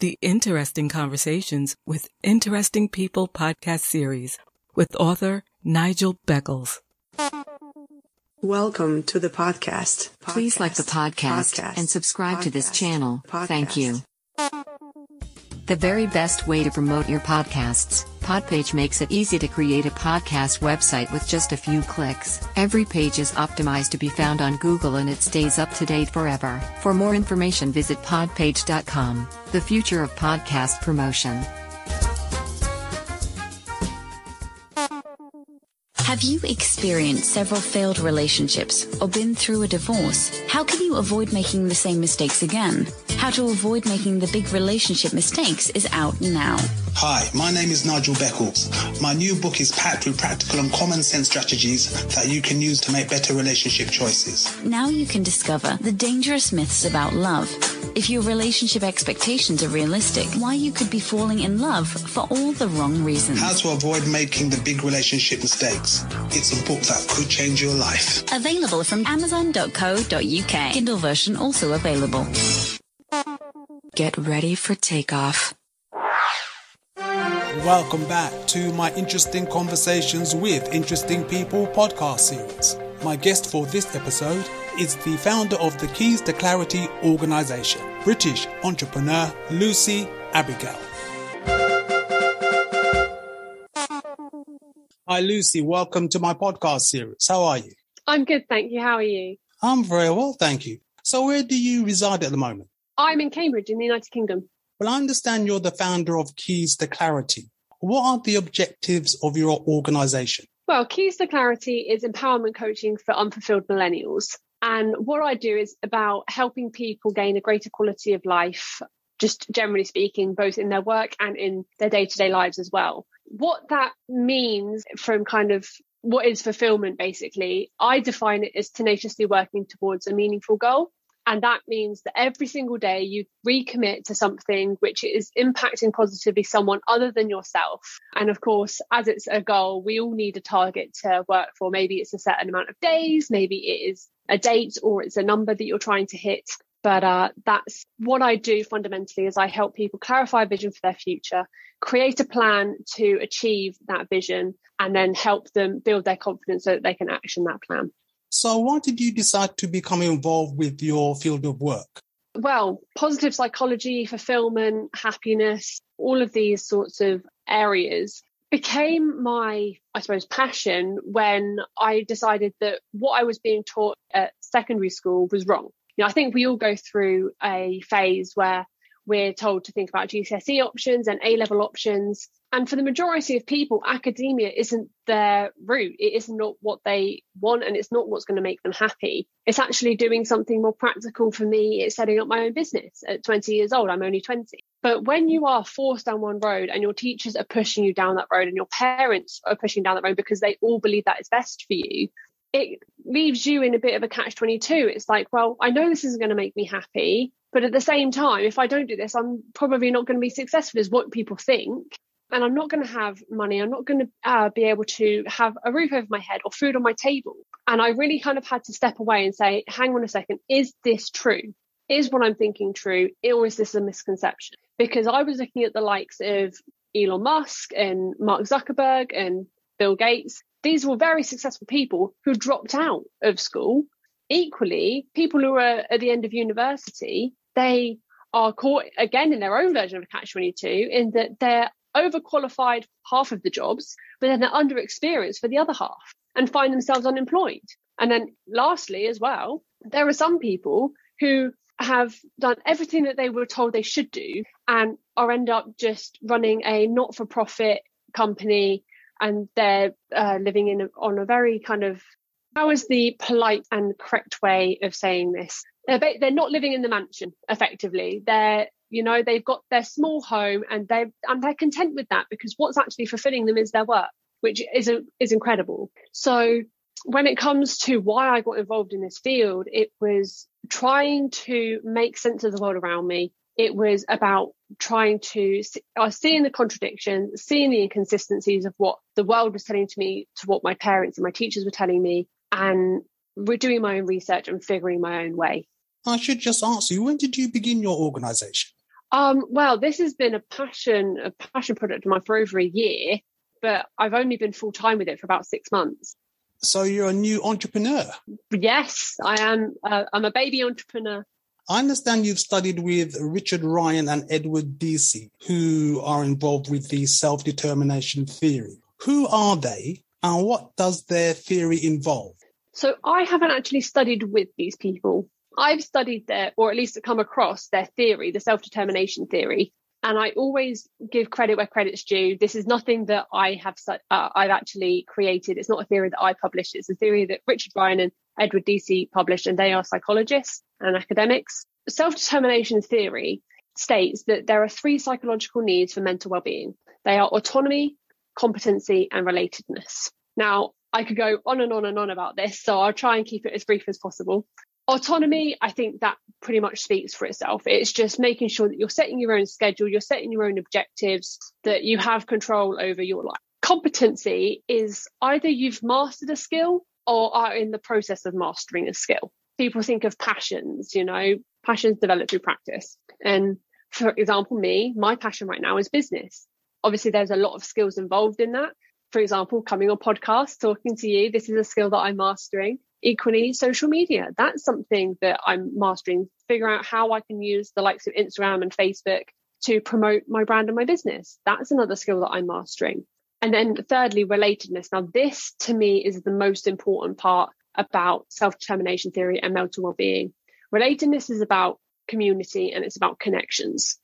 The Interesting Conversations with Interesting People podcast series with author Nigel Beckles. Welcome to the podcast. Please like the podcast, Podcast. and subscribe to this Podcast. channel. Thank you. The very best way to promote your podcasts, Podpage makes it easy to create a podcast website with just a few clicks. Every page is optimized to be found on Google and it stays up to date forever. For more information, visit podpage.com. The future of podcast promotion. Have you experienced several failed relationships or been through a divorce? How can you avoid making the same mistakes again? How to avoid making the big relationship mistakes is out now. Hi, my name is Nigel Beckles. My new book is packed with practical and common sense strategies that you can use to make better relationship choices. Now you can discover the dangerous myths about love. If your relationship expectations are realistic, why you could be falling in love for all the wrong reasons. How to avoid making the big relationship mistakes. It's a book that could change your life. Available from amazon.co.uk. Kindle version also available. Get ready for takeoff. Welcome back to my Interesting Conversations with Interesting People podcast series. My guest for this episode is the founder of the Keys to Clarity organization, British entrepreneur Lucy Abigail. Hi, Lucy. Welcome to my podcast series. How are you? I'm good, thank you. How are you? I'm very well, thank you. So, where do you reside at the moment? I'm in Cambridge in the United Kingdom. Well, I understand you're the founder of Keys to Clarity. What are the objectives of your organization? Well, Keys to Clarity is empowerment coaching for unfulfilled millennials. And what I do is about helping people gain a greater quality of life, just generally speaking, both in their work and in their day to day lives as well. What that means from kind of what is fulfillment, basically, I define it as tenaciously working towards a meaningful goal. And that means that every single day you recommit to something which is impacting positively someone other than yourself. And of course, as it's a goal, we all need a target to work for. Maybe it's a certain amount of days, maybe it is a date or it's a number that you're trying to hit. But uh, that's what I do fundamentally is I help people clarify a vision for their future, create a plan to achieve that vision, and then help them build their confidence so that they can action that plan. So, why did you decide to become involved with your field of work? well, positive psychology, fulfillment, happiness, all of these sorts of areas became my, I suppose, passion when I decided that what I was being taught at secondary school was wrong. You know, I think we all go through a phase where we're told to think about GCSE options and A level options. And for the majority of people, academia isn't their route. It is not what they want and it's not what's going to make them happy. It's actually doing something more practical for me. It's setting up my own business at 20 years old. I'm only 20. But when you are forced down one road and your teachers are pushing you down that road and your parents are pushing down that road because they all believe that is best for you, it leaves you in a bit of a catch 22. It's like, well, I know this isn't going to make me happy, but at the same time, if I don't do this, I'm probably not going to be successful as what people think. And I'm not going to have money. I'm not going to uh, be able to have a roof over my head or food on my table. And I really kind of had to step away and say, hang on a second, is this true? Is what I'm thinking true? Or is this a misconception? Because I was looking at the likes of Elon Musk and Mark Zuckerberg and Bill Gates. These were very successful people who dropped out of school. Equally, people who are at the end of university, they are caught again in their own version of catch 22 in that they're overqualified half of the jobs, but then they're underexperienced for the other half and find themselves unemployed. And then lastly, as well, there are some people who have done everything that they were told they should do and are end up just running a not-for-profit company and they're uh, living in on a very kind of how is the polite and correct way of saying this they're, they're not living in the mansion effectively they're you know they've got their small home and they and they're content with that because what's actually fulfilling them is their work which is a, is incredible so when it comes to why I got involved in this field, it was trying to make sense of the world around me. It was about trying to was seeing the contradictions, seeing the inconsistencies of what the world was telling to me, to what my parents and my teachers were telling me, and we're doing my own research and figuring my own way. I should just ask you, when did you begin your organization? Um, well, this has been a passion, a passion project of mine for over a year, but I've only been full time with it for about six months. So you're a new entrepreneur. Yes, I am. Uh, I'm a baby entrepreneur. I understand you've studied with Richard Ryan and Edward Deci, who are involved with the self-determination theory. Who are they and what does their theory involve? So I haven't actually studied with these people. I've studied their, or at least come across their theory, the self-determination theory. And I always give credit where credit's due. This is nothing that I have, uh, I've actually created. It's not a theory that I published. It's a theory that Richard Ryan and Edward Deci published, and they are psychologists and academics. Self determination theory states that there are three psychological needs for mental well being they are autonomy, competency, and relatedness. Now, I could go on and on and on about this, so I'll try and keep it as brief as possible. Autonomy, I think that pretty much speaks for itself. It's just making sure that you're setting your own schedule, you're setting your own objectives, that you have control over your life. Competency is either you've mastered a skill or are in the process of mastering a skill. People think of passions, you know, passions develop through practice. And for example, me, my passion right now is business. Obviously, there's a lot of skills involved in that. For example, coming on podcasts, talking to you, this is a skill that I'm mastering. Equally, social media, that's something that I'm mastering. Figure out how I can use the likes of Instagram and Facebook to promote my brand and my business. That's another skill that I'm mastering. And then thirdly, relatedness. Now, this to me is the most important part about self-determination theory and mental well-being. Relatedness is about community and it's about connections.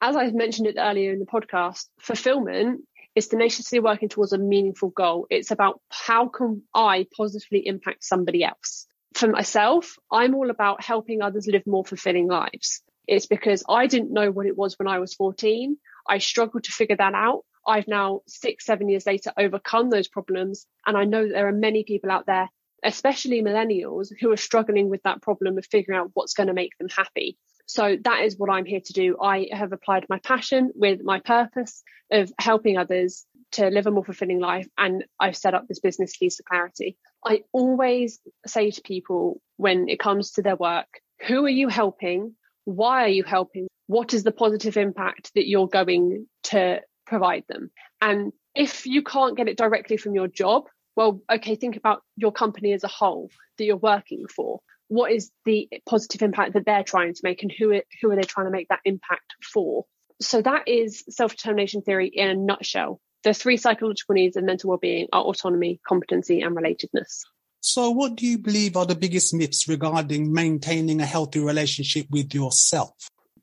As I mentioned it earlier in the podcast, fulfillment is tenaciously working towards a meaningful goal. It's about how can I positively impact somebody else. For myself, I'm all about helping others live more fulfilling lives. It's because I didn't know what it was when I was 14. I struggled to figure that out. I've now six, seven years later overcome those problems. And I know that there are many people out there, especially millennials, who are struggling with that problem of figuring out what's going to make them happy. So that is what I'm here to do. I have applied my passion with my purpose of helping others to live a more fulfilling life. And I've set up this business Keys to Clarity. I always say to people when it comes to their work, who are you helping? Why are you helping? What is the positive impact that you're going to provide them. And if you can't get it directly from your job, well, okay, think about your company as a whole that you're working for. What is the positive impact that they're trying to make and who are, who are they trying to make that impact for? So that is self-determination theory in a nutshell. The three psychological needs of mental well-being are autonomy, competency, and relatedness. So what do you believe are the biggest myths regarding maintaining a healthy relationship with yourself?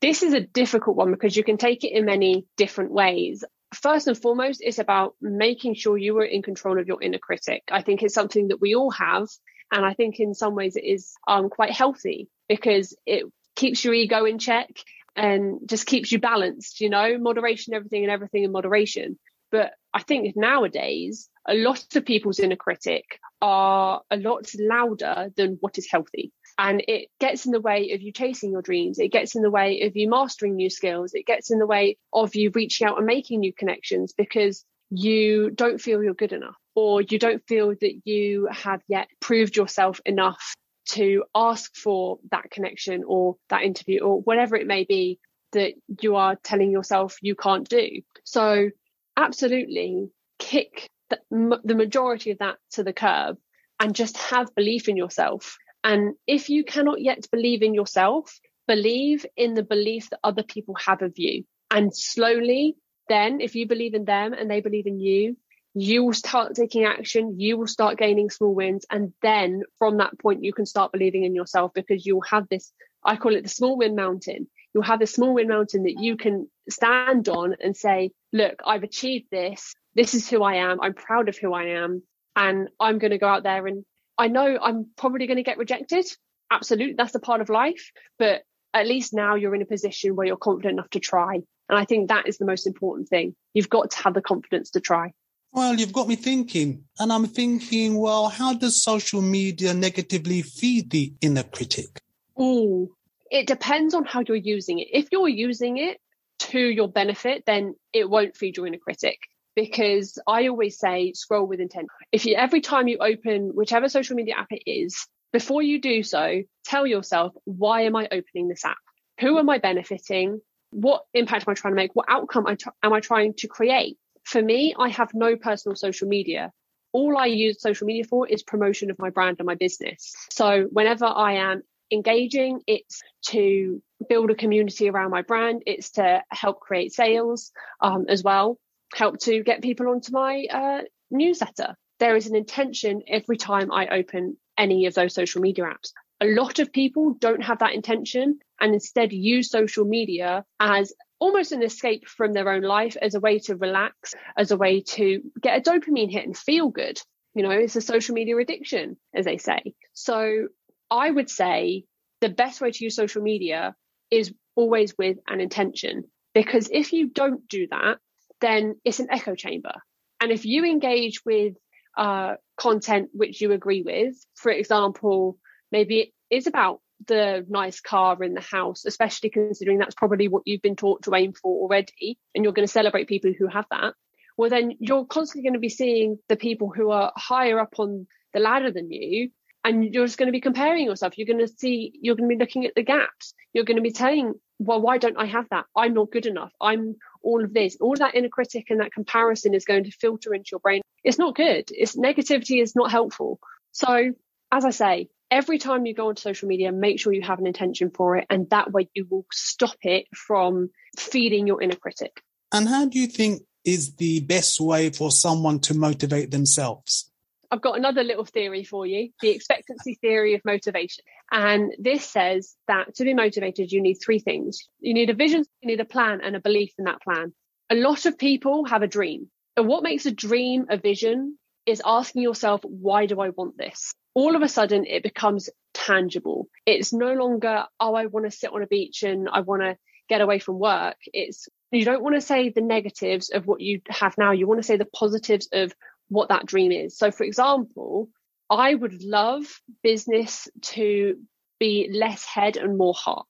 This is a difficult one because you can take it in many different ways first and foremost, it's about making sure you are in control of your inner critic. I think it's something that we all have. And I think in some ways it is um, quite healthy because it keeps your ego in check and just keeps you balanced, you know, moderation, everything and everything in moderation. But I think nowadays, a lot of people's inner critic are a lot louder than what is healthy. And it gets in the way of you chasing your dreams. It gets in the way of you mastering new skills. It gets in the way of you reaching out and making new connections because you don't feel you're good enough or you don't feel that you have yet proved yourself enough to ask for that connection or that interview or whatever it may be that you are telling yourself you can't do so absolutely kick the, the majority of that to the curb and just have belief in yourself and if you cannot yet believe in yourself, believe in the belief that other people have of you. And slowly, then, if you believe in them and they believe in you, you will start taking action. You will start gaining small wins. And then from that point, you can start believing in yourself because you'll have this, I call it the small win mountain. You'll have this small win mountain that you can stand on and say, look, I've achieved this. This is who I am. I'm proud of who I am. And I'm going to go out there and I know I'm probably going to get rejected. Absolutely. That's a part of life. But at least now you're in a position where you're confident enough to try. And I think that is the most important thing. You've got to have the confidence to try. Well, you've got me thinking. And I'm thinking, well, how does social media negatively feed the inner critic? Ooh, it depends on how you're using it. If you're using it to your benefit, then it won't feed your inner critic because I always say scroll with intent. If you every time you open whichever social media app it is, before you do so, tell yourself, why am I opening this app? Who am I benefiting? What impact am I trying to make? What outcome am I trying to create? For me, I have no personal social media. All I use social media for is promotion of my brand and my business. So whenever I am engaging, it's to build a community around my brand. It's to help create sales um, as well, help to get people onto my uh, newsletter. There is an intention every time I open any of those social media apps. A lot of people don't have that intention and instead use social media as almost an escape from their own life, as a way to relax, as a way to get a dopamine hit and feel good. You know, it's a social media addiction, as they say. So I would say the best way to use social media is always with an intention. Because if you don't do that, then it's an echo chamber. And if you engage with uh, content which you agree with, for example, maybe it is about the nice car in the house, especially considering that's probably what you've been taught to aim for already, and you're going to celebrate people who have that, well, then you're constantly going to be seeing the people who are higher up on the ladder than you and you're just going to be comparing yourself. You're going to see you're going to be looking at the gaps. You're going to be telling, well why don't i have that? I'm not good enough. I'm all of this. All of that inner critic and that comparison is going to filter into your brain it's not good it's negativity is not helpful so as i say every time you go onto social media make sure you have an intention for it and that way you will stop it from feeding your inner critic and how do you think is the best way for someone to motivate themselves I've got another little theory for you the expectancy theory of motivation. And this says that to be motivated, you need three things you need a vision, you need a plan, and a belief in that plan. A lot of people have a dream. What makes a dream a vision is asking yourself, why do I want this? All of a sudden, it becomes tangible. It's no longer, oh, I want to sit on a beach and I want to get away from work. It's you don't want to say the negatives of what you have now. You want to say the positives of what that dream is. So, for example, I would love business to be less head and more heart.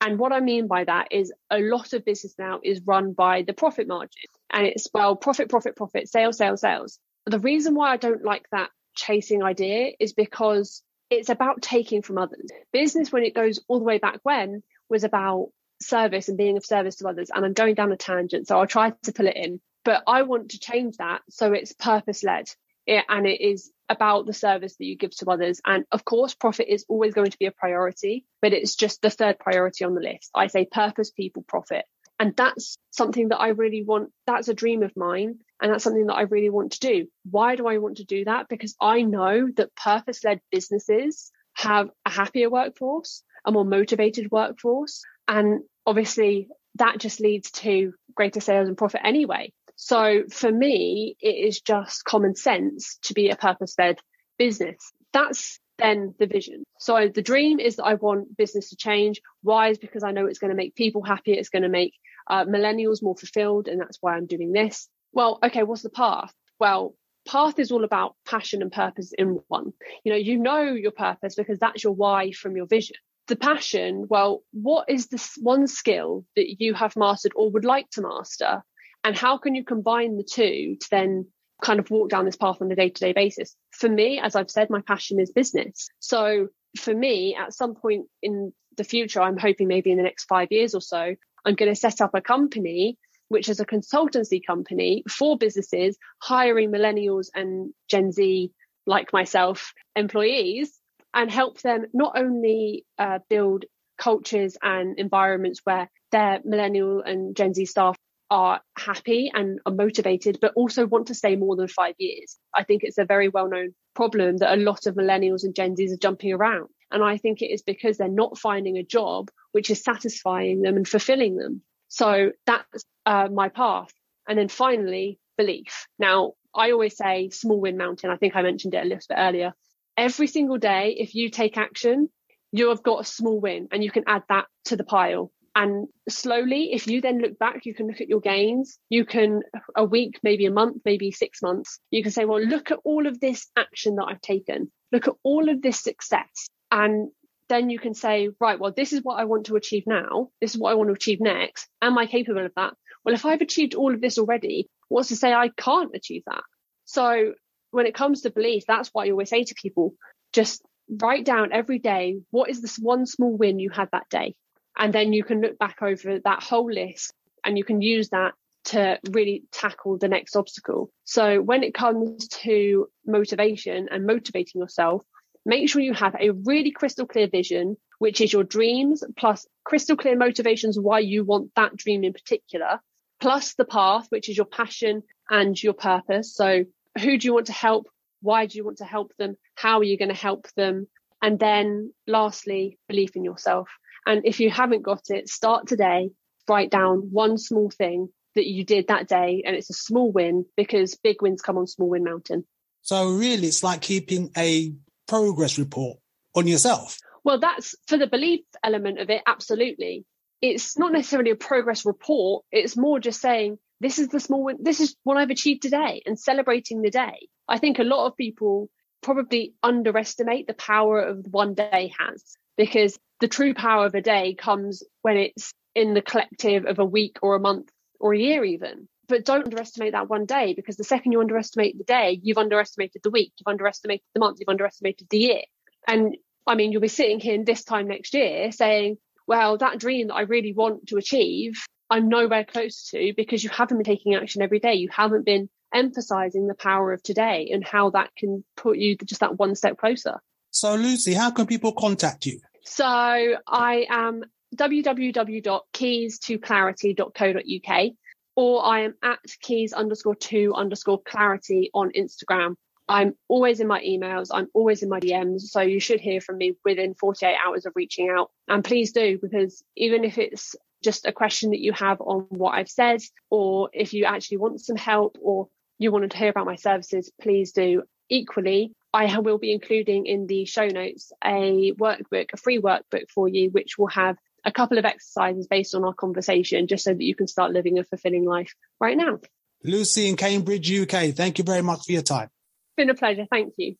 And what I mean by that is a lot of business now is run by the profit margin and it's well, profit, profit, profit, sales, sales, sales. The reason why I don't like that chasing idea is because it's about taking from others. Business, when it goes all the way back when, was about service and being of service to others. And I'm going down a tangent, so I'll try to pull it in. But I want to change that so it's purpose led and it is about the service that you give to others. And of course, profit is always going to be a priority, but it's just the third priority on the list. I say purpose, people, profit. And that's something that I really want. That's a dream of mine. And that's something that I really want to do. Why do I want to do that? Because I know that purpose led businesses have a happier workforce, a more motivated workforce. And obviously, that just leads to greater sales and profit anyway. So for me, it is just common sense to be a purpose led business. That's then the vision. So the dream is that I want business to change. Why is because I know it's going to make people happier. It's going to make uh, millennials more fulfilled. And that's why I'm doing this. Well, okay, what's the path? Well, path is all about passion and purpose in one. You know, you know your purpose because that's your why from your vision. The passion, well, what is this one skill that you have mastered or would like to master and how can you combine the two to then kind of walk down this path on a day to day basis? For me, as I've said, my passion is business. So for me, at some point in the future, I'm hoping maybe in the next five years or so, I'm going to set up a company which is a consultancy company for businesses hiring millennials and Gen Z like myself employees and help them not only uh, build cultures and environments where their millennial and Gen Z staff are happy and are motivated, but also want to stay more than five years. I think it's a very well known problem that a lot of millennials and Gen Zs are jumping around. And I think it is because they're not finding a job which is satisfying them and fulfilling them. So that's uh, my path. And then finally, belief. Now, I always say small win mountain. I think I mentioned it a little bit earlier. Every single day, if you take action, you have got a small win and you can add that to the pile. And slowly, if you then look back, you can look at your gains. You can, a week, maybe a month, maybe six months, you can say, well, look at all of this action that I've taken. Look at all of this success. And then you can say, right, well, this is what I want to achieve now. This is what I want to achieve next. Am I capable of that? Well, if I've achieved all of this already, what's to say I can't achieve that? So when it comes to belief, that's why I always say to people, just write down every day what is this one small win you had that day. And then you can look back over that whole list and you can use that to really tackle the next obstacle. So when it comes to motivation and motivating yourself, make sure you have a really crystal clear vision, which is your dreams plus crystal clear motivations why you want that dream in particular, plus the path, which is your passion and your purpose. So who do you want to help? Why do you want to help them? How are you going to help them? And then lastly, belief in yourself. And if you haven't got it, start today, write down one small thing that you did that day. And it's a small win because big wins come on small win mountain. So really it's like keeping a progress report on yourself. Well, that's for the belief element of it. Absolutely. It's not necessarily a progress report. It's more just saying, this is the small win. This is what I've achieved today and celebrating the day. I think a lot of people probably underestimate the power of one day has because the true power of a day comes when it's in the collective of a week or a month or a year even. But don't underestimate that one day because the second you underestimate the day, you've underestimated the week, you've underestimated the month, you've underestimated the year. And I mean, you'll be sitting here this time next year saying, well, that dream that I really want to achieve, I'm nowhere close to because you haven't been taking action every day. You haven't been emphasizing the power of today and how that can put you just that one step closer. So, Lucy, how can people contact you? So, I am www.keys2clarity.co.uk or I am at keys underscore two underscore clarity on Instagram. I'm always in my emails. I'm always in my DMs. So you should hear from me within 48 hours of reaching out. And please do, because even if it's just a question that you have on what I've said, or if you actually want some help or you wanted to hear about my services, please do. Equally, I will be including in the show notes a workbook, a free workbook for you, which will have a couple of exercises based on our conversation, just so that you can start living a fulfilling life right now. Lucy in Cambridge, UK, thank you very much for your time. It's been a pleasure. Thank you.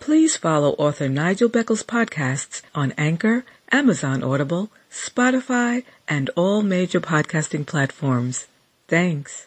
Please follow author Nigel Beckles' podcasts on Anchor, Amazon Audible, Spotify, and all major podcasting platforms. Thanks.